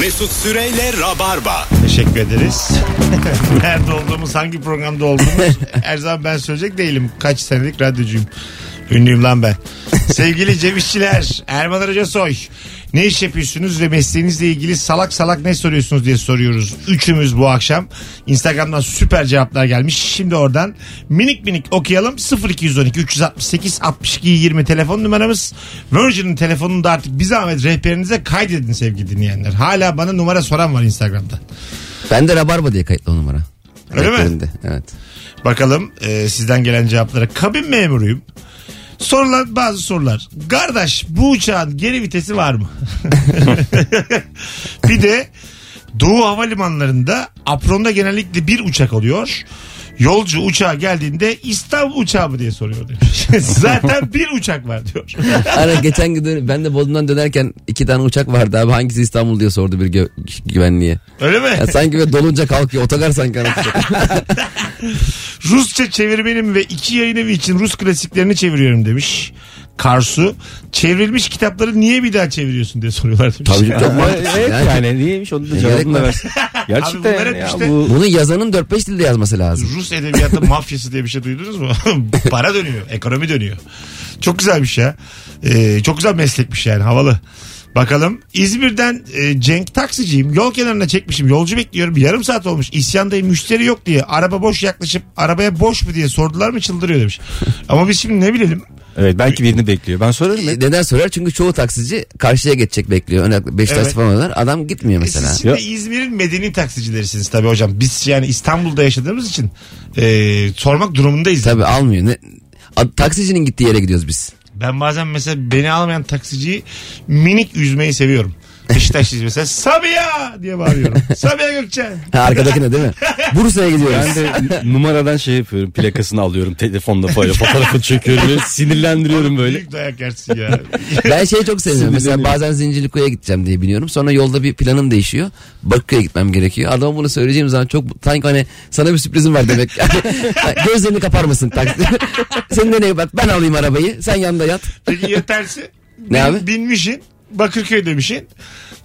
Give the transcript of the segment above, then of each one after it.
Mesut Süreyle Rabarba. Teşekkür ederiz. Nerede olduğumuz, hangi programda olduğumuz her zaman ben söyleyecek değilim. Kaç senelik radyocuyum. Ünlüyüm lan ben. Sevgili Cem İşçiler, Erman Arıca Soy. Ne iş yapıyorsunuz ve mesleğinizle ilgili salak salak ne soruyorsunuz diye soruyoruz. Üçümüz bu akşam. Instagram'dan süper cevaplar gelmiş. Şimdi oradan minik minik okuyalım. 0212 368 62 20 telefon numaramız. Virgin'in telefonunu da artık bir zahmet rehberinize kaydedin sevgili dinleyenler. Hala bana numara soran var Instagram'da. Ben de Rabarba diye kayıtlı o numara. Öyle mi? Evet. Bakalım e, sizden gelen cevaplara. Kabin memuruyum. Sorulan bazı sorular. Kardeş bu uçağın geri vitesi var mı? bir de Doğu havalimanlarında apronda genellikle bir uçak oluyor. Yolcu uçağa geldiğinde İstanbul uçağı mı diye soruyor demiş. Zaten bir uçak var diyor. Hani geçen gün ben de Bodrum'dan dönerken iki tane uçak vardı abi hangisi İstanbul diye sordu bir gö- güvenliğe. Öyle mi? Ya sanki böyle dolunca kalkıyor otogar sanki. Rusça çevirmenim ve iki yayın evi için Rus klasiklerini çeviriyorum demiş. Karsu çevrilmiş kitapları niye bir daha çeviriyorsun diye soruyorlar demiş. Tabii çok Ama mantıklı. evet Yani yani, niyeymiş onu da cevabını. Abi Gerçekten bunlar yani hep ya işte- bu Bunu yazanın 4-5 dilde yazması lazım. Rus edebiyatı mafyası diye bir şey duydunuz mu? Para dönüyor, ekonomi dönüyor. Çok güzelmiş ya. Ee, çok güzel meslekmiş yani havalı. Bakalım İzmir'den e, Cenk taksiciyim. Yol kenarına çekmişim. Yolcu bekliyorum. Yarım saat olmuş. İsyandayım müşteri yok diye. Araba boş yaklaşıp arabaya boş mu diye sordular mı çıldırıyor demiş. Ama biz şimdi ne bilelim. evet belki birini bekliyor. Ben sorarım. E, Neden sorar? Çünkü çoğu taksici karşıya geçecek bekliyor. Özellikle Beşiktaş Evet. falan. Adam gitmiyor E, mesela. Siz şimdi İzmir'in medeni taksicilerisiniz tabii hocam. Biz yani İstanbul'da yaşadığımız için e, sormak durumundayız. Tabii almıyor. Ne, A- taksicinin gittiği yere gidiyoruz biz. Ben bazen mesela beni almayan taksiciyi minik üzmeyi seviyorum. Beşiktaşlıyız mesela Sabiha diye bağırıyorum. Sabiha Gökçen. Ha, arkadakine değil mi? Bursa'ya gidiyoruz. Ben de numaradan şey yapıyorum. Plakasını alıyorum. Telefonla böyle fotoğrafını çekiyorum. Böyle sinirlendiriyorum böyle. Büyük dayak yersin ya. Ben şeyi çok seviyorum. Mesela bazen Zincirliku'ya gideceğim diye biliyorum. Sonra yolda bir planım değişiyor. Bakü'ye gitmem gerekiyor. Adama bunu söyleyeceğim zaman çok sanki hani sana bir sürprizim var demek. Yani, gözlerini kapar mısın taksi? Senin de ne bak ben alayım arabayı. Sen yanında yat. Peki ya tersi? Ne Bin- abi? Binmişin. Bakırköy demişin.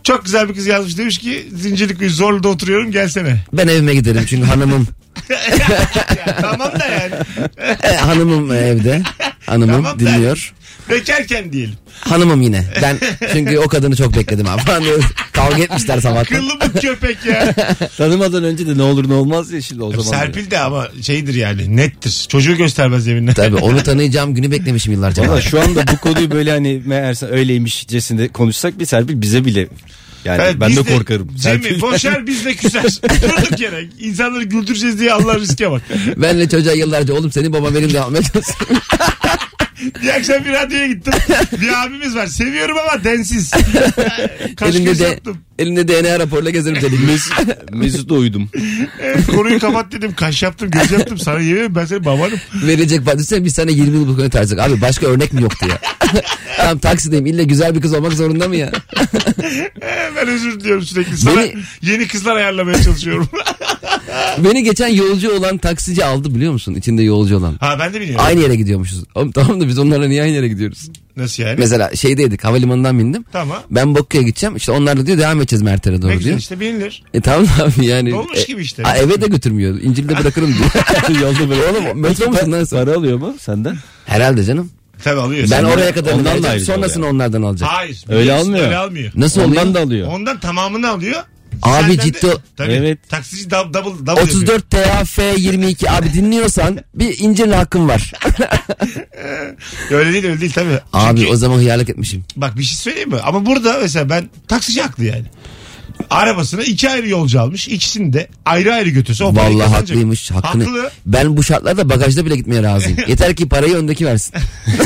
Çok güzel bir kız yazmış demiş ki Zincirlikuyu Zorlu'da oturuyorum gelsene. Ben evime giderim çünkü hanımım Ya, tamam da yani. e, hanımım evde. Hanımım Tamam da- dinliyor. Bekarken diyelim. Hanımım yine. Ben çünkü o kadını çok bekledim abi. Falan diye Kavga etmişler sabahtan. Kıllı bu köpek ya. Tanımadan önce de ne olur ne olmaz ya şimdi o zaman. Serpil de ama şeydir yani nettir. Çocuğu göstermez yeminle. Tabii onu tanıyacağım günü beklemişim yıllarca. Valla şu anda bu konuyu böyle hani meğerse öyleymişcesinde konuşsak bir Serpil bize bile yani Evet, ben biz de korkarım. Cemil Serpil- boşver biz de küser. Durduk yere. İnsanları güldüreceğiz diye Allah riske bak. Benle çocuğa yıllarca oğlum senin baban benim de almaya. Bir akşam bir radyoya gittim. Bir abimiz var. Seviyorum ama densiz. Kaş elimde, göz de, yaptım. elimde DNA raporuyla gezerim seni. Mesut, Mesut'a uydum. Evet, konuyu kapat dedim. Kaş yaptım, göz yaptım. Sana yemin ederim ben senin babanım. Verecek düşünsene biz sana 20 yıl bu konuyu tartıştık. Abi başka örnek mi yoktu ya? Tamam taksideyim illa güzel bir kız olmak zorunda mı ya? Ee, ben özür diliyorum sürekli. Sana Beni- yeni kızlar ayarlamaya çalışıyorum. Beni geçen yolcu olan taksici aldı biliyor musun? İçinde yolcu olan. ha ben de biliyorum. Aynı yere gidiyormuşuz. Oğlum, tamam da biz onlarla niye aynı yere gidiyoruz? Nasıl yani? Mesela şeydeydik havalimanından bindim. Tamam. Ben Bakü'ye gideceğim. İşte onlar da diyor devam edeceğiz Mert'e Ne doğru güzel diyor. işte binilir. E tamam abi yani. Dolmuş E, gibi işte. a, eve de götürmüyor. İncil'de bırakırım diyor. Yolda böyle. Oğlum metro musun lan sen? Para alıyor mu senden? Herhalde canım. Tabii alıyor. Ben Sen- oraya kadar ondan da ayrıca Sonrasını onlardan alacak. Hayır. Öyle almıyor. Öyle almıyor. Nasıl oluyor? Ondan da alıyor. Ondan tamamını alıyor. Abi Senden de- ciddi o- Tabii. Evet. Taksici double, double yapıyor. 34 TAF 22 abi dinliyorsan bir incirli hakkım var. Öyle değil öyle değil tabii. abi Çünkü- o zaman hıyarlık etmişim. Bak bir şey söyleyeyim mi? Ama burada mesela ben taksici haklı yani. Arabasına iki ayrı yolcu almış. İkisini de ayrı ayrı götürse o parayı Vallahi kazanacak. haklıymış. Hakkını. Haklı. Ben bu şartlarda bagajda bile gitmeye razıyım. Yeter ki parayı öndeki versin.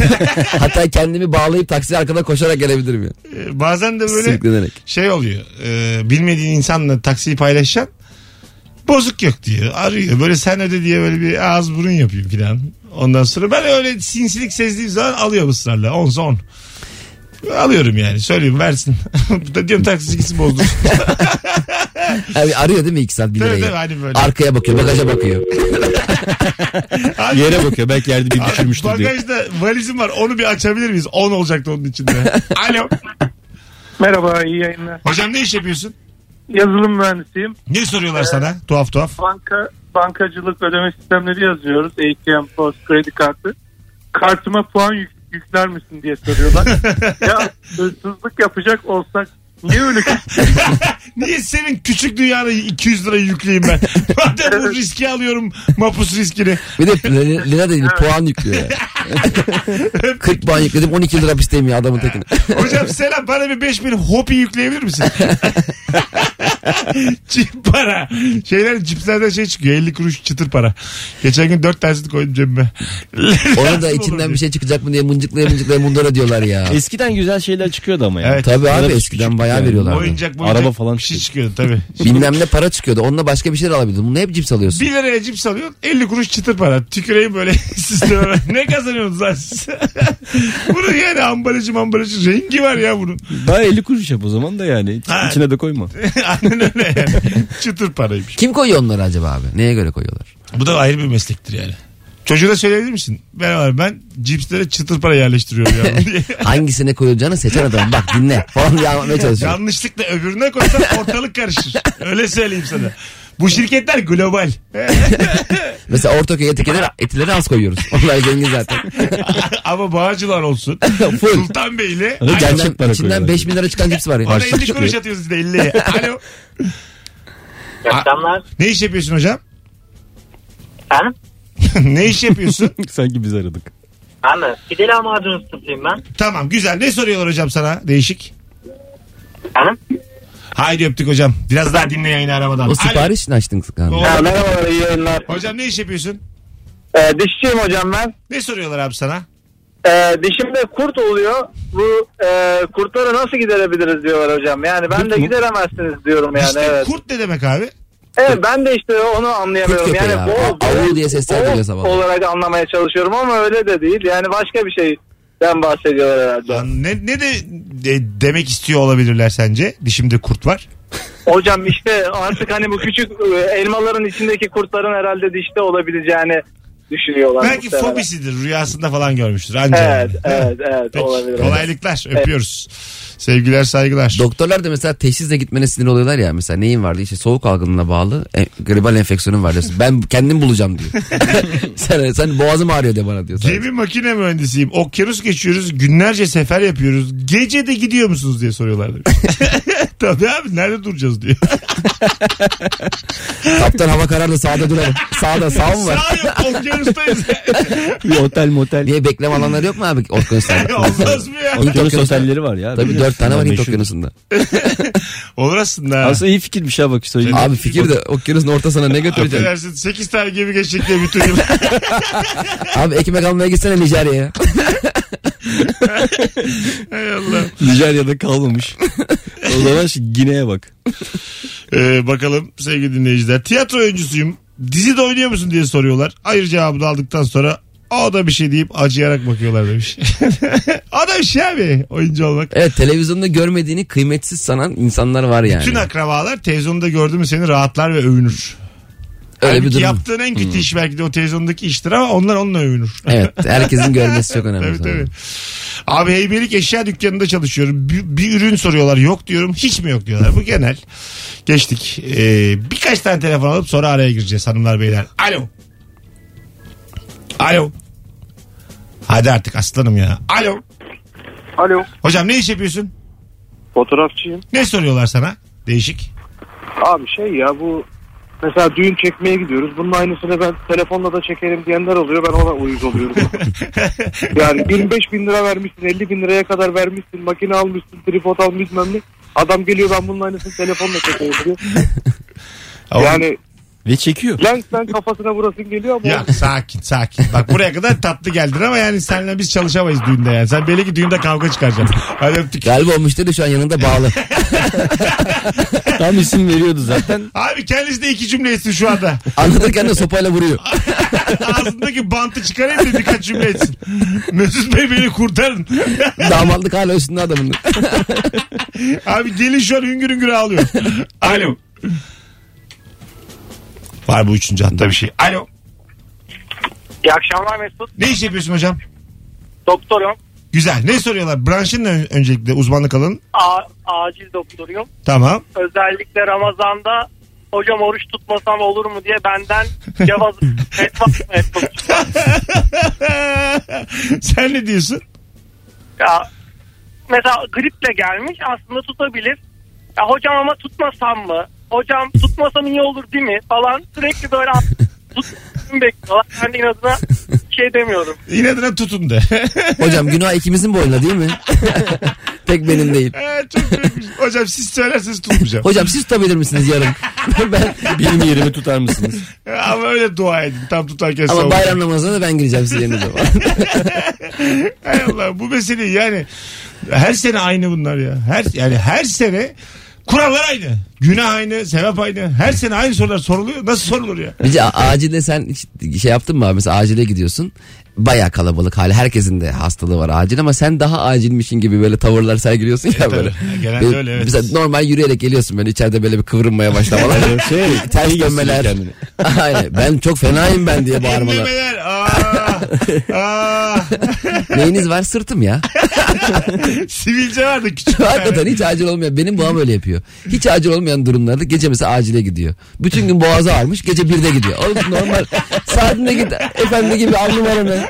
Hatta kendimi bağlayıp taksi arkada koşarak gelebilirim ya. Ee, bazen de böyle Sürüklenerek. şey oluyor. Ee, bilmediğin insanla taksiyi paylaşacaksın. Bozuk yok diyor. Arıyor. Böyle sen öde diye böyle bir ağız burun yapıyor filan. Ondan sonra ben öyle sinsilik sezdiğim zaman alıyorum ısrarla. Onsa on. Alıyorum yani. Söylüyorum versin. da diyorum taksici gitsin bozdur. Abi arıyor değil mi iki saat bir Tabii, lirayı? tabii, hani böyle. Arkaya bakıyor bagaja bakıyor. Yere bakıyor. Belki yerde bir düşürmüştür diyor. Bagajda valizim var. Onu bir açabilir miyiz? 10 olacaktı onun içinde. Alo. Merhaba iyi yayınlar. Hocam ne iş yapıyorsun? yazılım mühendisiyim. Ne soruyorlar sana? Tuhaf tuhaf. Banka bankacılık ödeme sistemleri yazıyoruz. ATM, Post, kredi kartı. Kartıma puan yük- yükler misin diye soruyorlar. ya hırsızlık yapacak olsak niye öyle Niye senin küçük dünyana 200 lira yükleyeyim ben? Madem bu riski alıyorum mapus riskini. Bir de Lina- Lina değil puan yüklüyor ya. 40 puan yükledim 12 lira hapisteyim ya adamın tekine. Hocam selam bana bir 5000 hopi yükleyebilir misin? Çip para. Şeyler cipslerden şey çıkıyor 50 kuruş çıtır para. Geçen gün 4 tanesini koydum cebime. Onu da içinden bir şey çıkacak mı diye mıncıklaya mıncıklaya bunlara diyorlar ya. Eskiden güzel şeyler çıkıyordu ama ya. Evet. Tabii abi eskiden bayağı yani. veriyorlardı. Oyuncak oyuncak Araba falan bir şey çıkıyordu. tabii. Bilmem ne para çıkıyordu. Onunla başka bir şeyler alabiliyordun. Bunu hep cips alıyorsun. 1 liraya cips alıyorsun 50 kuruş çıtır para. Tüküreyim böyle sisteme. ne kazanıyorsunuz lan siz? bunun yani ambalajı ambalajı rengi var ya bunun. Daha 50 kuruş yap o zaman da yani. Ha. içine de koyma. Aynen öyle yani. Çıtır paraymış. Kim koyuyor onları acaba abi? Neye göre koyuyorlar? Bu da ayrı bir meslektir yani. Çocuğuna söyleyebilir misin? Merhaba ben cipslere çıtır para yerleştiriyorum ya diye. Hangisine koyulacağını seçen adam. Bak dinle falan diye anlatmaya çalışıyor. Yanlışlıkla öbürüne koysan ortalık karışır. Öyle söyleyeyim sana. Bu şirketler global. Mesela Ortaköy'e etileri, etileri az koyuyoruz. Onlar zengin zaten. Ama Bağcılar olsun. Full. Sultan Bey'le. Hadi Alo. gerçek İçinden, para içinden koyuyorlar. 5 bin lira çıkan cips var ya. Ona 50 kuruş atıyoruz size 50. Alo. İyi akşamlar. Ne iş yapıyorsun hocam? Efendim? ne iş yapıyorsun? Sanki biz aradık. Ben de pide lahmacun ustasıyım ben. tamam güzel. Ne soruyorlar hocam sana? Değişik. Efendim? Haydi öptük hocam. Biraz daha dinle yayını aramadan. O Alo. sipariş ne açtın galiba? Doğru. merhabalar iyi yayınlar. Hocam ne iş yapıyorsun? Ee, dişçiyim hocam ben. Ne soruyorlar abi sana? Ee, dişimde kurt oluyor. Bu e, kurtları nasıl giderebiliriz diyorlar hocam. Yani ben Kurt de mu? gideremezsiniz diyorum yani. işte evet. kurt ne demek abi? Evet ben de işte onu anlayamıyorum. Kurt köpeği yani abi. boğaz, Avu diye geliyor sabah. olarak anlamaya çalışıyorum ama öyle de değil. Yani başka bir şeyden bahsediyorlar herhalde. Lan Ne, ne de, de- demek istiyor olabilirler sence? Dişimde kurt var. Hocam işte artık hani bu küçük e, elmaların içindeki kurtların herhalde dişte olabileceğini düşünüyorlar. Belki muhtemelen. fobisidir. Rüyasında falan görmüştür. Anca. Evet, yani. evet, evet Peki, olabilir. Kolaylıklar. Öpüyoruz. Sevgiler saygılar. Doktorlar da mesela teşhisle gitmene sinir oluyorlar ya. Mesela neyin vardı? İşte soğuk algınlığına bağlı e, gribal enfeksiyonun var diyorsun. Ben kendim bulacağım diyor. sen, sen boğazım ağrıyor de bana diyor. sadece. Gemi makine mühendisiyim. Okyanus geçiyoruz. Günlerce sefer yapıyoruz. Gece de gidiyor musunuz diye soruyorlar. Tabii abi nerede duracağız diyor. Kaptan hava kararlı sağda duralım. Sağda sağ mı var? Sağ yok okyanustayız. Bir otel motel. Niye bekleme alanları yok mu abi okyanuslarda? Olmaz mı ya? Okyanus otelleri var ya. Tabii dört tane var Hint okyanusunda. Olur aslında. Aslında iyi fikirmiş ha bak söyleyeyim. Abi fikir de okyanusun ortasına ne götüreceksin? Affedersin 8 tane gemi geçecek diye bütün yıl. Abi ekmek almaya gitsene Nijerya'ya. Hay Allah. Nijerya'da kalmamış. o zaman şu Gine'ye bak. Ee, bakalım sevgili dinleyiciler. Tiyatro oyuncusuyum. Dizide oynuyor musun diye soruyorlar. Hayır cevabını aldıktan sonra o da bir şey deyip acıyarak bakıyorlar demiş. o da bir şey abi oyuncu olmak. Evet televizyonda görmediğini kıymetsiz sanan insanlar var yani. Bütün akrabalar televizyonda gördü mü seni rahatlar ve övünür. Öyle bir durum. yaptığın en kötü iş belki de o televizyondaki iştir ama onlar onunla övünür. Evet herkesin görmesi çok önemli. tabii sonra. tabii. Abi heybelik eşya dükkanında çalışıyorum. Bir, bir ürün soruyorlar yok diyorum. Hiç mi yok diyorlar. Bu genel. Geçtik. Ee, birkaç tane telefon alıp sonra araya gireceğiz hanımlar beyler. Alo. Alo. Hadi artık aslanım ya. Alo. Alo. Hocam ne iş yapıyorsun? Fotoğrafçıyım. Ne soruyorlar sana? Değişik. Abi şey ya bu mesela düğün çekmeye gidiyoruz. Bunun aynısını ben telefonla da çekerim diyenler oluyor. Ben ona uyuz oluyorum. yani 25 bin lira vermişsin 50 bin liraya kadar vermişsin. Makine almışsın tripod almışsın bilmem ne. Adam geliyor ben bunun aynısını telefonla çekerim diyor. Yani Ve çekiyor. lensten kafasına vurasın geliyor ama Ya sakin sakin. Bak buraya kadar tatlı geldin ama yani seninle biz çalışamayız düğünde yani. Sen belli ki düğünde kavga çıkaracaksın. Hadi öptük. Galiba o müşteri şu an yanında bağlı. Tam isim veriyordu zaten. Abi kendisi de iki cümle etsin şu anda. Anlatırken de sopayla vuruyor. Ağzındaki bantı çıkarayım da birkaç cümle etsin. Mesut Bey beni kurtarın. Damatlık hala üstünde adamın. Abi gelin şu an hüngür hüngür ağlıyor. Alo. Var bu üçüncü hatta bir şey. Alo. İyi akşamlar Mesut. Ne iş yapıyorsun hocam? Doktorum. Güzel. Ne soruyorlar? Branşın ne öncelikle uzmanlık alanın? Aa, acil doktoruyum. Tamam. Özellikle Ramazan'da hocam oruç tutmasam olur mu diye benden cevap fetva çalışıyor. Sen ne diyorsun? Ya, mesela griple gelmiş aslında tutabilir. Ya hocam ama tutmasam mı? Hocam tutmasam iyi olur değil mi? Falan sürekli böyle tutmasını bekliyorlar. Ben de inadına şey demiyorum. İnadına tutun de. Hocam günah ikimizin boynuna değil mi? Tek benim değil. Evet, çok büyükmüş. Hocam siz söylerseniz tutmayacağım. Hocam siz tutabilir misiniz yarın? ben Benim yerimi tutar mısınız? Ama öyle dua edin. Tam tutarken ama savun. bayram namazına da ben gireceğim sizin yerinize. Hay Allah bu mesele yani her sene aynı bunlar ya. Her yani her sene kurallar aynı. Günah aynı, sevap aynı. Her sene aynı sorular soruluyor. Nasıl sorulur ya? Bir de acilde sen hiç şey yaptın mı abi? Mesela acile gidiyorsun. Baya kalabalık hali. Herkesin de hastalığı var acil ama sen daha acilmişin gibi böyle tavırlar sergiliyorsun ya böyle. tabii. Genelde Böyle öyle, evet. Mesela normal yürüyerek geliyorsun böyle içeride böyle bir kıvrınmaya başlamalar. şey, Ters iyi dönmeler. Aynen. Ben çok fenayım ben diye bağırmalar. Aa. Neyiniz var? Sırtım ya. Sivilce vardı küçük. Hakikaten hiç acil olmayan. Benim babam öyle yapıyor. Hiç acil olmayan durumlarda gece mesela acile gidiyor. Bütün gün boğazı ağrımış gece birde gidiyor. Oğlum normal saatinde git efendi gibi al numaranı.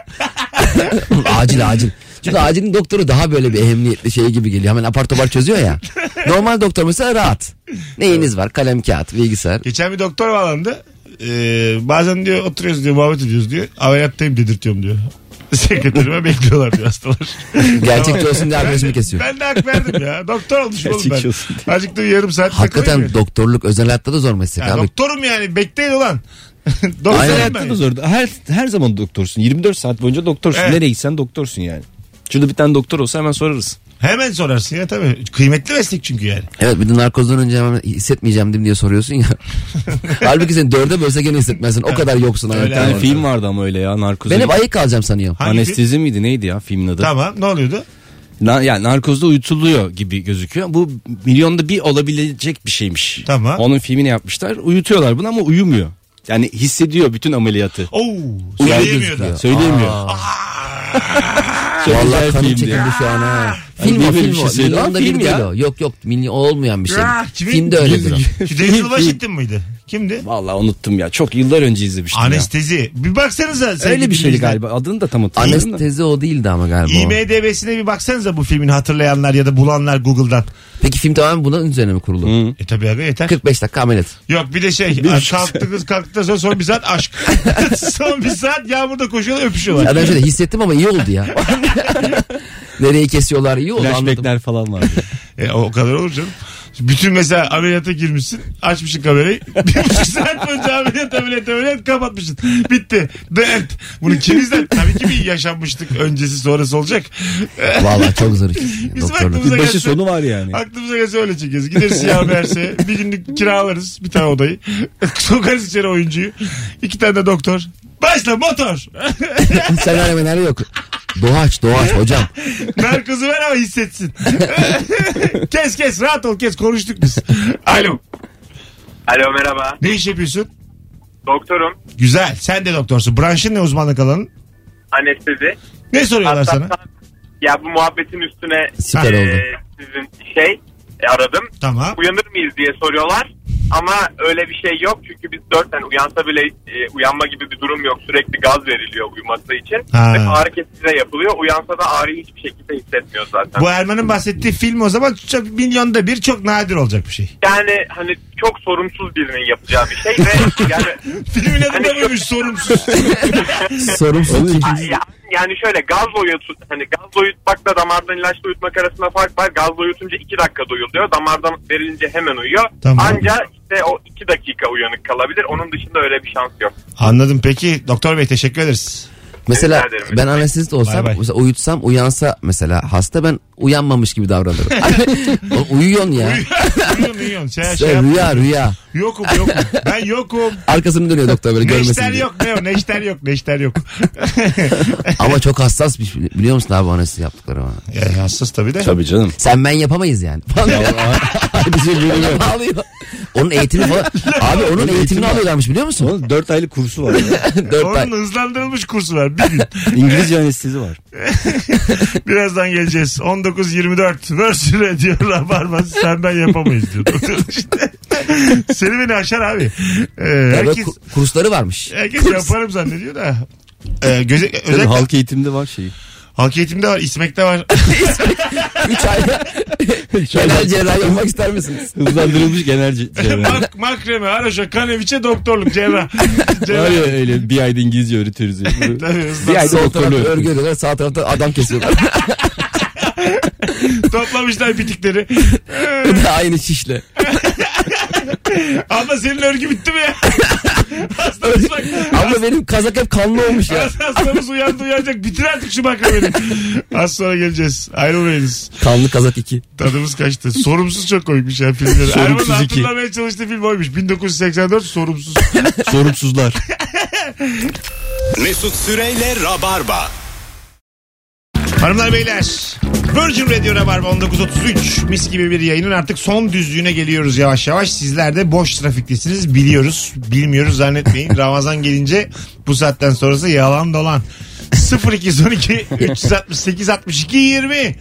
acil acil. Çünkü acilin doktoru daha böyle bir ehemmiyetli şey gibi geliyor. Hemen apar topar çözüyor ya. Normal doktor mesela rahat. Neyiniz var? Kalem, kağıt, bilgisayar. Geçen bir doktor bağlandı. Ee, bazen diyor oturuyoruz diyor muhabbet ediyoruz diyor. Ameliyattayım dedirtiyorum diyor. Sekreterime bekliyorlar diyor hastalar. Gerçekçi olsun diye arkadaşımı kesiyor. Ben de hak verdim ya. Doktor olmuş oğlum ben. Gerçekçi olsun Azıcık da bir yarım saat Hakikaten ya. doktorluk özel hayatta da zor meslek Ya abi. doktorum yani bekleyin ulan. Doktor Aynen. ben. Hayatta da zor. Her, her zaman doktorsun. 24 saat boyunca doktorsun. Evet. Nereye gitsen doktorsun yani. Şurada bir tane doktor olsa hemen sorarız. Hemen sorarsın ya tabii. Kıymetli meslek çünkü yani. Evet bir de narkozdan önce hemen hissetmeyeceğim diye soruyorsun ya. Halbuki sen dörde bölse gene hissetmezsin. O kadar yoksun. Öyle. Bir tane Evet. film vardı ama öyle ya narkoz. Ben hep ayık kalacağım sanıyorum. Hangi Anestezi miydi neydi ya filmin adı? Tamam ne oluyordu? Na, yani narkozda uyutuluyor gibi gözüküyor. Bu milyonda bir olabilecek bir şeymiş. Tamam. Onun filmini yapmışlar. Uyutuyorlar bunu ama uyumuyor. Yani hissediyor bütün ameliyatı. Oo, söyleyemiyor da. Söyleyemiyor. Çok Vallahi güzel kanım filmdi. çekildi şu an ha. Ay, Film niye o böyle film bir o. şey? Milyonda Film bir ya. değil o. Yok yok milyon olmayan bir şey. Ya, kimin- Filmde öyledir o. Şu Denizli Washington mıydı? Kimdi? Vallahi unuttum ya. Çok yıllar önce izlemiştim ya. Anestezi. Bir baksanıza. sevgili Öyle bir şeydi dinleyiciler. galiba. Adını da tam hatırlamıyorum da. Anestezi o değildi ama galiba o. IMDB'sine bir baksanıza bu filmin hatırlayanlar ya da bulanlar Google'dan. Peki film tamamen bunun üzerine mi kurulu? Hı. E tabii abi yeter. 45 dakika ameliyat. Yok bir de şey kalktı kız kalktıktan sonra son bir saat aşk. son bir saat yağmurda koşuyorlar öpüşüyorlar. Ya ben şöyle hissettim ama iyi oldu ya. Nereyi kesiyorlar iyi oldu anladım. Flashbackler falan vardı. E, o kadar olur canım. Bütün mesela ameliyata girmişsin. Açmışsın kamerayı. Bir buçuk saat boyunca ameliyat ameliyat ameliyat kapatmışsın. Bitti. Dert. Bunu kim izler? Tabii ki bir yaşanmışlık öncesi sonrası olacak. Vallahi çok zor iş. Bizim aklımıza Bir başı gelse, sonu var yani. aklımıza gelse öyle çekeriz. Gideriz siyah verse. Bir günlük kiralarız bir tane odayı. Sokarız içeri oyuncuyu. İki tane de doktor. Başla motor. Senaryo menaryo yok. Doğaç doğaç hocam. Narkozu ver ama hissetsin. kes kes rahat ol kes konuştuk biz. Alo. Alo merhaba. Ne iş yapıyorsun? Doktorum. Güzel. Sen de doktorsun. Branşın ne uzmanlık alanın? Anestezi. Ne soruyorlar Hatta sana? Ya bu muhabbetin üstüne Süper e, oldu. sizin şey e, aradım. Tamam. Uyanır mıyız diye soruyorlar. Ama öyle bir şey yok çünkü biz dört tane uyansa bile e, uyanma gibi bir durum yok. Sürekli gaz veriliyor uyuması için. Ha. Ve ağrı kesici de yapılıyor. Uyansa da ağrıyı hiçbir şekilde hissetmiyor zaten. Bu Erman'ın bahsettiği film o zaman çok, milyonda bir çok nadir olacak bir şey. Yani hani çok sorumsuz birinin yapacağı bir şey ve yani Filmin adı Hani şu- buymuş sorumsuz. Sorumsuz. Ya- yani şöyle gaz uyut hani gaz uyutmakla damardan ilaçla uyutmak arasında fark var. Gaz uyutunca 2 dakika duyuluyor. Damardan verilince hemen uyuyor. Tamam. Anca işte o 2 dakika uyanık kalabilir. Onun dışında öyle bir şans yok. Anladım. Peki doktor bey teşekkür ederiz. Mesela ederim. ben anestezist olsam Bay bay. mesela uyutsam uyansa mesela hasta ben uyanmamış gibi davranırım. Oğlum uyuyorsun ya. Uyuyorsun uyuyorsun. Şey, şey Sen rüya rüya. Yokum yokum. Ben yokum. Arkasını dönüyor doktor böyle görmesin Neşter diye. yok ne o neşter yok neşter yok. Ama çok hassas bir şey. Biliyor musun abi anestezi yaptıkları bana? ya, hassas tabii de. Tabii canım. Sen ben yapamayız yani. Bizi birbirine bağlıyor. Onun eğitimi falan. Abi onun eğitimini alıyorlarmış biliyor musun? Onun 4 aylık kursu var. ya. 4 ay. Onun hızlandırılmış kursu var. Bir gün. İngilizce anestezi var. Birazdan geleceğiz. 19.24 Virgin Radio Rabarba sen ben yapamayız diyor. işte. Seni beni aşar abi. Ee, herkes, ku- kursları varmış. herkes yaparım zannediyor da. Ee, göze, özellikle halk... halk eğitimde var şeyi. eğitimde var, İsmek'te var. 3 ayda genel cerrahi olmak ister misiniz? Hızlandırılmış genel ce- cerrahi. Mak makreme, haroşa, kaneviçe, doktorluk, cerrah. Cerrah. ya öyle bir ayda İngilizce öğretiyoruz. ya. Tabii. Bir ayda doktorluğu. örgü örüyorlar sağ tarafta adam kesiyorlar. Toplamışlar bitikleri. Aynı şişle. Abla senin örgü bitti mi ya? Hastamız bak. Ama benim kazak hep kanlı olmuş ya. Hastamız uyandı uyanacak. Bitir artık şu makremeni. Az sonra geleceğiz. Ayrılmayınız. Kanlı kazak 2. Tadımız kaçtı. Sorumsuz çok koymuş ya filmleri. Sorumsuz Erman'ın iki. hatırlamaya çalıştığı film oymuş. 1984 sorumsuz. Sorumsuzlar. Mesut Süreyle Rabarba. Hanımlar beyler. Virgin Radio Rabarba 1933 mis gibi bir yayının artık son düzlüğüne geliyoruz yavaş yavaş. Sizler de boş trafiktesiniz biliyoruz. Bilmiyoruz zannetmeyin. Ramazan gelince bu saatten sonrası yalan dolan. 0212 368 62 20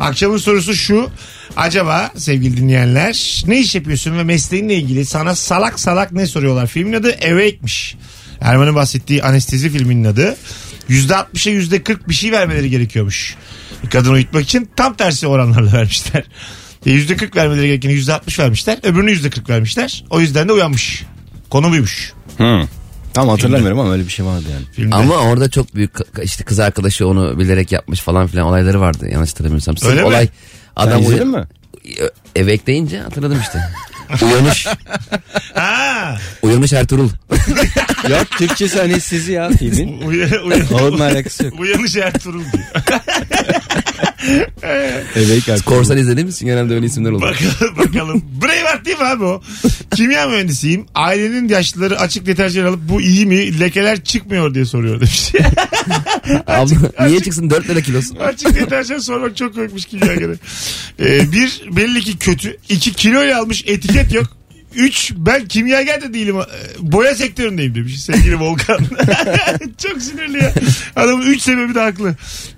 Akşamın sorusu şu. Acaba sevgili dinleyenler ne iş yapıyorsun ve mesleğinle ilgili sana salak salak ne soruyorlar? Filmin adı Awake'miş. Erman'ın bahsettiği anestezi filminin adı. %60'a %40 bir şey vermeleri gerekiyormuş. Bir kadını uyutmak için tam tersi oranlarla vermişler. E, %40 vermeleri gerekeni %60 vermişler. Öbürünü %40 vermişler. O yüzden de uyanmış. Konu buymuş. Hı. Tam hatırlamıyorum ama öyle bir şey vardı yani. Filmde. Ama orada çok büyük işte kız arkadaşı onu bilerek yapmış falan filan olayları vardı yanlış hatırlamıyorsam. Sırf Öyle mi? olay Sen adam izledin uya- mi? Evek deyince hatırladım işte. Uyanış. Ha, Uyanış Ertuğrul. Yok Türkçesi anestezi ya filmin. uya, Onunla alakası yok. uyanış Ertuğrul diyor. Evet Korsan izlediğimiz için genelde öyle isimler olur. Bakalım bakalım. Braveheart değil mi abi o? Kimya mühendisiyim. Ailenin yaşlıları açık deterjan alıp bu iyi mi? Lekeler çıkmıyor diye soruyor demiş. Abla niye çıksın 4 lira kilosu? açık deterjan sormak çok komikmiş kimya göre. Ee, bir belli ki kötü. iki kiloyla almış etiket yok. Üç ben kimyager de değilim. Ee, Boya sektöründeyim demiş sevgili Volkan. çok sinirli ya. Adamın üç sebebi de haklı.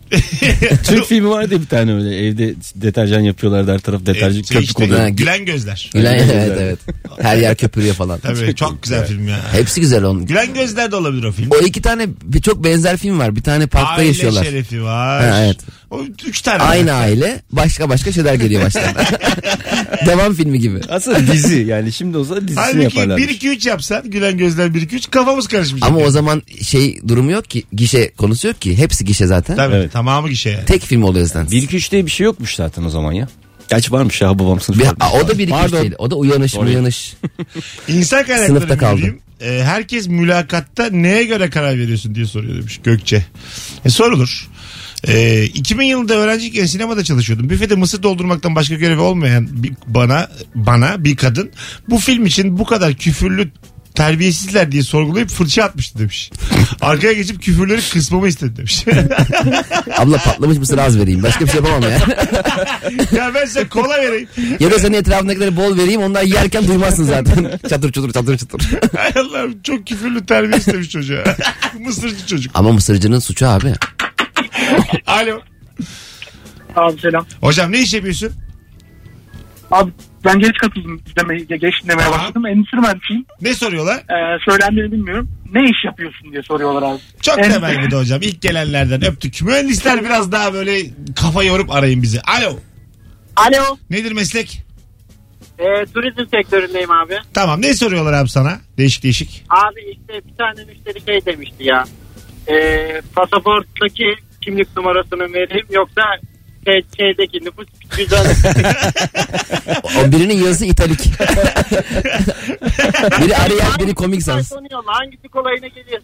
Türk filmi vardı ya bir tane öyle evde deterjan yapıyorlar her taraf deterjan Şey köpük işte, oluyor. Ha, Gülen gözler. Gülen evet evet. Her yer köpürüyor falan. Tabii çok güzel film ya. Hepsi güzel onun. Gülen gözler de olabilir o film. O iki tane bir çok benzer film var. Bir tane parkta Aile yaşıyorlar. şerefi var. Ha, evet. O üç tane. Aynı var. aile başka başka şeyler geliyor baştan. Devam filmi gibi. Aslında dizi yani şimdi olsa dizisini Halbuki yaparlar. 1 2 3 yapsan Gülen gözler 1 2 3 kafamız karışmayacak. Ama o zaman şey durumu yok ki. Gişe konusu yok ki. Hepsi gişe zaten. Tabii Evet. tamamı gişe yani. Tek film oluyor zaten. 1 2 3 diye bir şey yokmuş zaten o zaman ya. Gerçi varmış ya babam sınıf. Bir-. Aa, o da bir iki üç Pardon. değil. O da uyanış Sorry. uyanış. İnsan Sınıfta kaynakları kaldı. müdürüyüm. Ee, herkes mülakatta neye göre karar veriyorsun diye soruyor demiş Gökçe. E, sorulur. Ee, 2000 yılında öğrenciyken sinemada çalışıyordum. Büfede mısır doldurmaktan başka görevi olmayan bir, bana bana bir kadın bu film için bu kadar küfürlü terbiyesizler diye sorgulayıp fırça atmıştı demiş. Arkaya geçip küfürleri kısmamı istedi demiş. Abla patlamış mısır az vereyim. Başka bir şey yapamam ya. ya ben size kola vereyim. ya da senin etrafındakileri bol vereyim. Onlar yerken duymazsın zaten. çatır çutur çatır çutur. Hay Allah'ım çok küfürlü terbiye istemiş çocuğa. Mısırcı çocuk. Ama mısırcının suçu abi. Alo. Abi selam. Hocam ne iş yapıyorsun? Abi ben geç katıldım izlemeye, geç dinlemeye Tamam. başladım. Endüstri mühendisiyim. Ne soruyorlar? Ee, söylendiğini bilmiyorum. Ne iş yapıyorsun diye soruyorlar abi. Çok En- temel bir de hocam. İlk gelenlerden öptük. Mühendisler biraz daha böyle kafa yorup arayın bizi. Alo. Alo. Nedir meslek? E, turizm sektöründeyim abi. Tamam ne soruyorlar abi sana? Değişik değişik. Abi işte bir tane müşteri şey demişti ya. E, pasaporttaki kimlik numarasını vereyim yoksa şey, şeydeki nüfus cüzdanı. O birinin yazısı italik. biri arayan biri komik sans. Hangisi kolayına geliyor?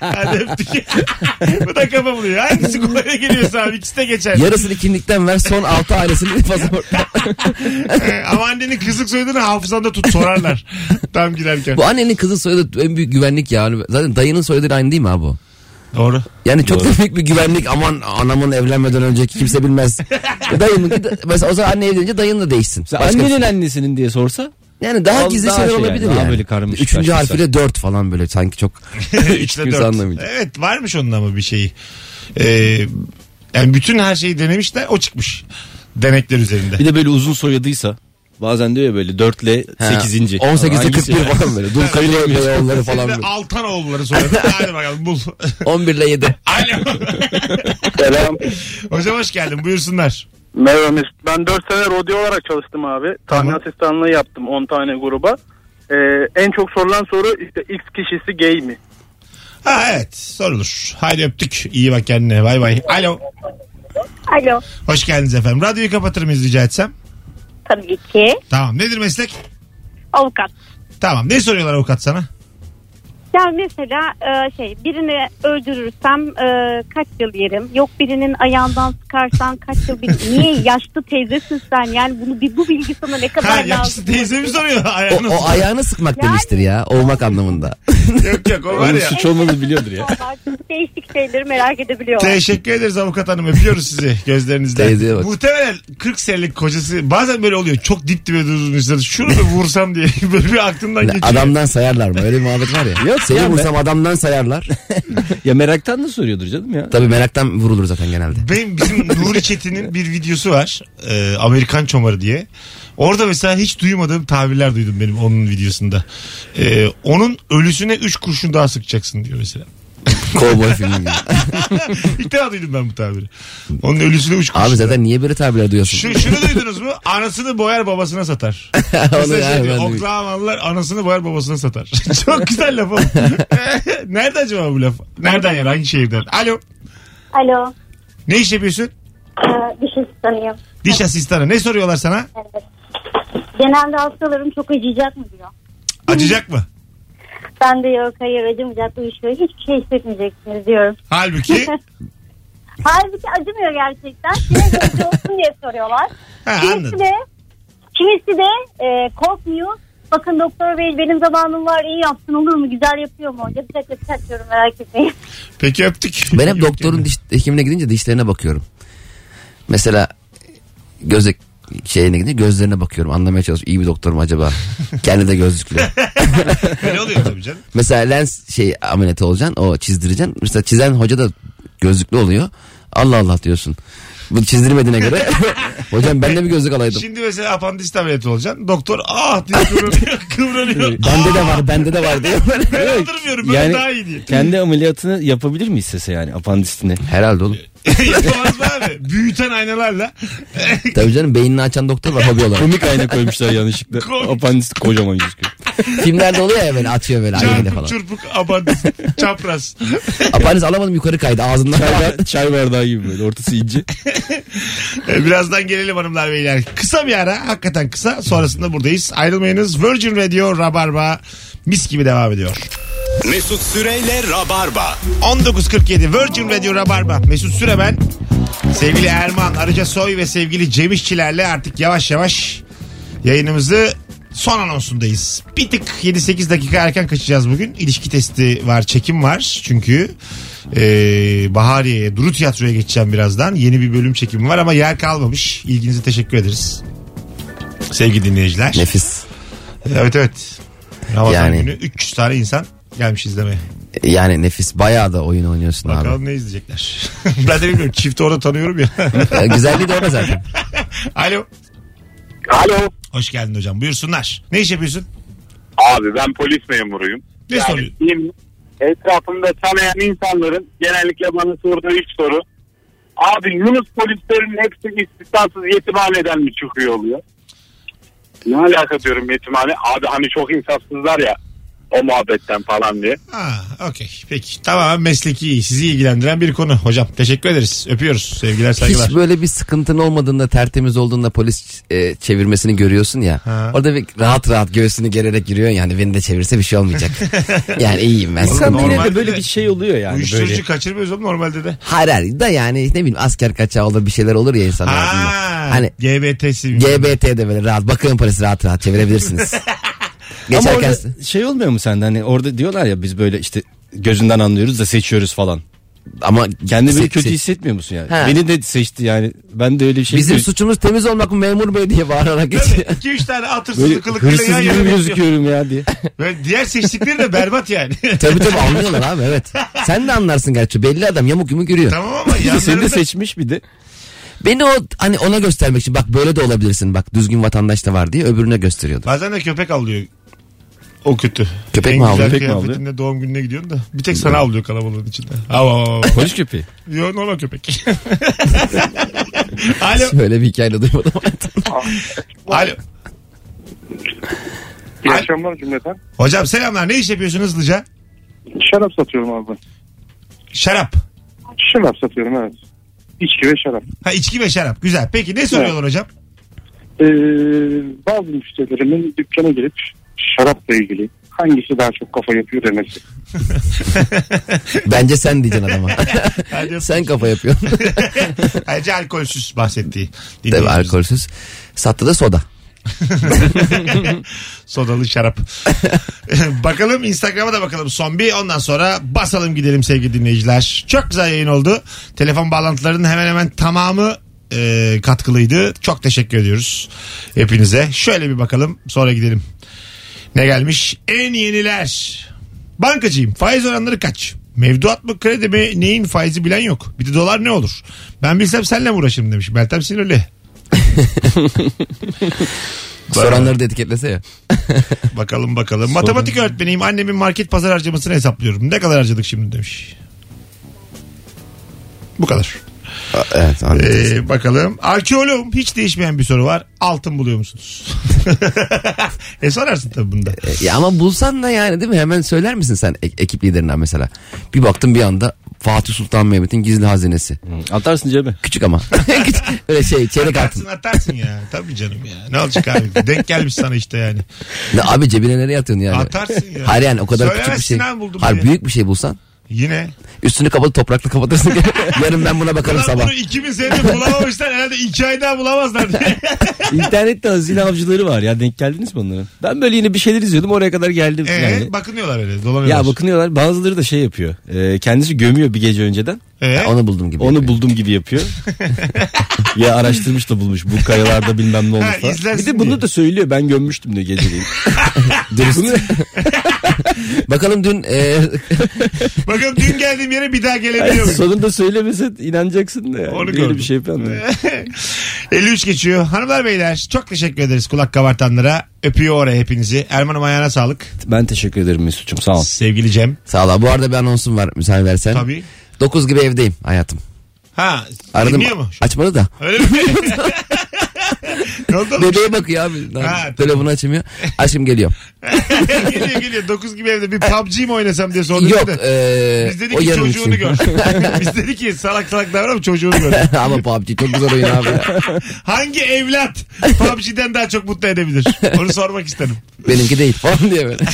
Hadi öptük. Bu da kafa buluyor. Hangisi kolayına geliyorsa abi ikisi de geçer. Yarısını kimlikten ver son altı ailesini pasaporttan. Ee, Ama annenin kızlık soyadını hafızanda tut sorarlar. Tam girerken. Bu annenin kızın soyadı en büyük güvenlik ya. Zaten dayının soyadı aynı değil mi abi o? Doğru. Yani çok da büyük bir güvenlik aman anamın evlenmeden önceki kimse bilmez. Dayımın mesela o zaman anne evlenince dayın da değişsin. Sen Başka- annenin annesinin diye sorsa Yani daha gizli daha şeyler şey yani, olabilir daha yani. böyle Üçüncü başlıysa. harfiyle dört falan böyle sanki çok kimse dört. anlamayacak. Evet varmış onun ama bir şeyi. Ee, yani bütün her şeyi denemiş de o çıkmış. Denekler üzerinde. Bir de böyle uzun soyadıysa bazen diyor ya böyle 4 ile 8. 18'de 41 falan böyle. Dul Kadir yolları falan Senin. Altanoğulları soyadı. Hadi bakalım bul. 11 ile 7. Alo. Selam. Hocam hoş geldin buyursunlar. Merhaba Mesut. Ben 4 sene rodeo olarak çalıştım abi. Tahmin Tamam. asistanlığı yaptım 10 tane gruba. Ee, en çok sorulan soru işte X kişisi gay mi? Ha evet sorulur. Haydi öptük. İyi bak kendine bay bay. Alo. Alo. Hoş geldiniz efendim. Radyoyu kapatır mıyız rica etsem? Tabii ki. Tamam nedir meslek? Avukat. Tamam ne soruyorlar avukat sana? Yani mesela e, şey birini öldürürsem e, kaç yıl yerim? Yok birinin ayağından sıkarsan kaç yıl bir... Niye yaşlı teyzesin sen? Yani bunu bir bu bilgi sana ne kadar Ha lazım? yaşlı teyze mi soruyor? O, Ayağını o ayağını sıkmak Yani- demiştir ya. Olmak anlamında. Yok yok o var Onun ya. suç olmadığını biliyordur ya. Değişik şeyleri merak edebiliyorlar. Teşekkür ederiz avukat hanım. Öpüyoruz sizi gözlerinizden. Teyzeye bak. Muhtemelen 40 senelik kocası bazen böyle oluyor. Çok dip dibe durduğunu insanı. Şunu da vursam diye böyle bir aklından geçiyor. adamdan sayarlar mı? Öyle bir muhabbet var ya. Yok Seni ya, vursam adamdan sayarlar. Ya meraktan da soruyordur canım ya. Tabii meraktan vurulur zaten genelde. Benim bizim Nuri Çetin'in bir videosu var. Ee, Amerikan çomarı diye. Orada mesela hiç duymadığım tabirler duydum benim onun videosunda. Ee, onun ölüsüne 3 kurşun daha sıkacaksın diyor mesela. Kovboy filmi gibi. İlk defa duydum ben bu tabiri. Onun ölüsüne 3 kurşun. Abi zaten niye böyle tabirler duyuyorsun? Şu, şunu duydunuz mu? Anasını boyar babasına satar. Onu Mesela şey yani diyor, ben de- Oklahomalılar anasını boyar babasına satar. Çok güzel laf o. Nerede acaba bu laf? Nereden yani hangi şehirden? Alo. Alo. Ne iş yapıyorsun? Ee, diş asistanıyım. Diş asistanı. Ne soruyorlar sana? Evet. Genelde hastalarım çok acıyacak mı diyor. Acıyacak mı? Ben de yok hayır acımayacak uyuşuyor. Hiçbir şey hissetmeyeceksiniz diyorum. Halbuki Halbuki acımıyor gerçekten. Size gözü olsun diye soruyorlar. ha, Kimisi anladım. de, kimisi de e, korkmuyor. Bakın doktor bey benim zamanım var iyi yapsın olur mu güzel yapıyor mu? Ya bir dakika çatıyorum merak etmeyin. Peki öptük. Ben hep doktorun diş hekimine gidince dişlerine bakıyorum. Mesela göz şeyine gidince gözlerine bakıyorum. Anlamaya çalışıyorum. İyi bir doktor mu acaba? Kendi de gözlüklü. Öyle oluyor tabii canım. Mesela lens şey ameliyatı olacaksın. O çizdireceksin. Mesela çizen hoca da gözlüklü oluyor. Allah Allah diyorsun. Bu çizdirmediğine göre hocam ben de bir gözlük alaydım. Şimdi mesela apandisit ameliyatı olacaksın. Doktor ah diye kıvranıyor. kıvranıyor. Bende de var bende de var diyor. Ben aldırmıyorum böyle Yani daha iyi diye. kendi ameliyatını yapabilir mi istese yani apandisini? Herhalde oğlum. Yapamaz mı abi? Büyüten aynalarla. Tabii canım beynini açan doktor var hobi olarak. Komik ayna koymuşlar yanlışlıkla. Komik. Apandisit kocaman gözüküyor. Filmlerde oluyor ya böyle atıyor böyle Çarpık falan. çırpık apandisit. Çapraz. Apaniz alamadım yukarı kaydı ağzından. Çay, çay bardağı gibi böyle ortası ince. Ee, Birazdan gelelim hanımlar beyler. Kısa bir ara hakikaten kısa sonrasında buradayız. Ayrılmayınız. Virgin Radio Rabarba mis gibi devam ediyor. Mesut Süreyle Rabarba. 19.47 Virgin Radio Rabarba. Mesut Süre ben. Sevgili Erman Arıca Soy ve sevgili Cem İşçilerle artık yavaş yavaş yayınımızı son anonsundayız. Bir tık 7-8 dakika erken kaçacağız bugün. İlişki testi var, çekim var. Çünkü ee, Bahariye'ye, Duru Tiyatro'ya geçeceğim birazdan. Yeni bir bölüm çekimi var ama yer kalmamış. İlginize teşekkür ederiz. Sevgili dinleyiciler. Nefis. Evet evet. Ramazan Yani. günü 300 tane insan gelmiş izlemeye. Yani nefis bayağı da oyun oynuyorsun abi. Bakalım ne izleyecekler. ben de bilmiyorum. Çifti orada tanıyorum ya. Ya Güzelliği de orada zaten. Alo. Alo. Hoş geldin hocam. Buyursunlar. Ne iş yapıyorsun? Abi ben polis memuruyum. Ne Yani soruyorsun? diyeyim, etrafımda tanıyan insanların genellikle bana sorduğu ilk soru. Abi Yunus polislerin hepsi istisnasız yetimhaneden mi çıkıyor oluyor? Ne alaka diyorum yetimhane? Abi hani çok insafsızlar ya o muhabbetten falan diye. Ha, okey. Peki. Tamamen mesleki, sizi ilgilendiren bir konu. Hocam teşekkür ederiz. Öpüyoruz. Sevgiler, saygılar. Hiç böyle bir sıkıntın olmadığında tertemiz olduğunda polis e, çevirmesini görüyorsun ya. Ha. Orada bir rahat rahat göğsünü gererek giriyorsun yani beni de çevirse bir şey olmayacak. yani iyiyim ben. İnsan Normalde de böyle de bir şey oluyor yani. Uyuşturucu Böyle. kaçırmıyoruz oğlum normalde de. Hayır hayır da yani ne bileyim asker kaçağı olur bir şeyler olur ya insan hayatında. Ha, Hani GBT'si. GBT de böyle rahat bakın polis rahat rahat çevirebilirsiniz. Ama Geçerken orada şey olmuyor mu sende hani orada diyorlar ya biz böyle işte gözünden anlıyoruz da seçiyoruz falan. Ama Kendini böyle se- kötü se- hissetmiyor musun yani? Ha. Beni de seçti yani. Ben de öyle bir şey Bizim suçumuz temiz olmak mı memur bey diye bağırarak geçiyor. 2-3 tane atırsızlı kılıklı hırsız yan yana gibi gözüküyorum ya diye. Ve diğer seçtikleri de berbat yani. tabii tabii anlıyorlar abi evet. Sen de anlarsın gerçi belli adam yamuk yumuk yürüyor. tamam ama Seni de yanlarında seçmiş bir de. Beni o hani ona göstermek için bak böyle de olabilirsin bak düzgün vatandaş da var diye öbürüne gösteriyordu. bazen de köpek avlıyor. O kötü. Köpek en mi avlıyor? Köpek mi kıyafetinde doğum gününe gidiyorsun da. Bir tek sana avlıyor kalabalığın içinde. Av av. Polis köpeği. Yo normal köpek. Alo. Böyle bir hikaye duymadım. Alo. İyi akşamlar cümleten. Hocam selamlar. Ne iş yapıyorsun hızlıca? Şarap satıyorum abi. Şarap. Şarap satıyorum evet. İçki ve şarap. Ha içki ve şarap. Güzel. Peki ne soruyorlar hocam? Ee, bazı müşterilerimin dükkana gelip şarapla ilgili hangisi daha çok kafa yapıyor demesi. Bence sen diyeceksin adama. Sen kafa yapıyorsun. Ayrıca alkolsüz bahsettiği. Tabii dinleyicimiz. alkolsüz. Sattı da soda. Sodalı şarap. bakalım Instagram'a da bakalım son bir. Ondan sonra basalım gidelim sevgili dinleyiciler. Çok güzel yayın oldu. Telefon bağlantılarının hemen hemen tamamı e, katkılıydı. Çok teşekkür ediyoruz hepinize. Şöyle bir bakalım sonra gidelim. Ne gelmiş? En yeniler. Bankacıyım. Faiz oranları kaç? Mevduat mı kredi mi neyin faizi bilen yok. Bir de dolar ne olur? Ben bilsem seninle mi uğraşırım demiş. Meltem sinirli. Soranları da etiketlese ya. Bakalım bakalım. Matematik öğretmeniyim. Annemin market pazar harcamasını hesaplıyorum. Ne kadar harcadık şimdi demiş. Bu kadar. Evet anladım. Ee, bakalım. Arkeoloğum hiç değişmeyen bir soru var. Altın buluyor musunuz? e sorarsın tabii bunda. E, Ya ama bulsan da yani değil mi? Hemen söyler misin sen e- ekip liderinden mesela? Bir baktım bir anda Fatih Sultan Mehmet'in gizli hazinesi. Atarsın cebe. Küçük ama. Küçük. Öyle şey çeyrek Atarsın altın. atarsın ya. Tabii canım ya. Ne olacak abi? Denk gelmiş sana işte yani. Ne, abi cebine nereye atıyorsun yani? Atarsın ya. Hayır yani o kadar küçük bir Söylemezsin şey. Hayır büyük bir şey bulsan. Yine. Üstünü kapatıp toprakla kapatırsın. Yarın ben buna bakarım Ulan sabah. bunu 2000 senedir bulamamışlar. Herhalde 2 ay daha bulamazlar diye. İnternette hazine avcıları var ya denk geldiniz mi onlara? Ben böyle yine bir şeyler izliyordum oraya kadar geldim. Ee, yani. bakınıyorlar öyle. Dolanıyorlar. Ya bakınıyorlar bazıları da şey yapıyor. Ee, kendisi gömüyor bir gece önceden. Ee? Onu buldum gibi. Onu yapıyor. buldum gibi yapıyor. ya araştırmış da bulmuş bu kayalarda bilmem ne olmuş Ha, falan. izlersin Bir de bunu diye. da söylüyor ben gömmüştüm diyor geceliğin. Dürüst. Bakalım dün e, Bakalım dün geldiğim yere bir daha gelebiliyor muyum? sonunda söylemese inanacaksın da yani. Onu Böyle bir şey yapamam. 53 geçiyor. Hanımlar beyler çok teşekkür ederiz kulak kabartanlara. Öpüyor oraya hepinizi. Erman'ım ayağına sağlık. Ben teşekkür ederim Mesut'cum sağ ol. Sevgili Cem. sağ ol. Bu arada bir anonsum var müsaade edersen. Tabii. 9 gibi evdeyim hayatım. Ha Aradım. dinliyor mu? Açmadı da. Öyle mi? oğlum? Bebeğe bakıyor abi. Ha, Telefonu açmıyor. Aşkım geliyorum. geliyor geliyor. 9 gibi evde bir PUBG mi oynasam diye sordu. Yok. De. E, Biz dedik o ki yarın çocuğunu için. gör. Biz dedik ki salak salak davranma çocuğunu gör. Ama PUBG çok güzel oyun abi. Hangi evlat PUBG'den daha çok mutlu edebilir? Onu sormak istedim. Benimki değil falan diye böyle.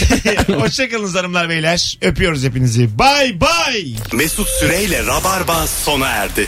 Hoşçakalın hanımlar beyler. Öpüyoruz hepinizi. Bay bay. Mesut Süreyle Rabarba sona erdi.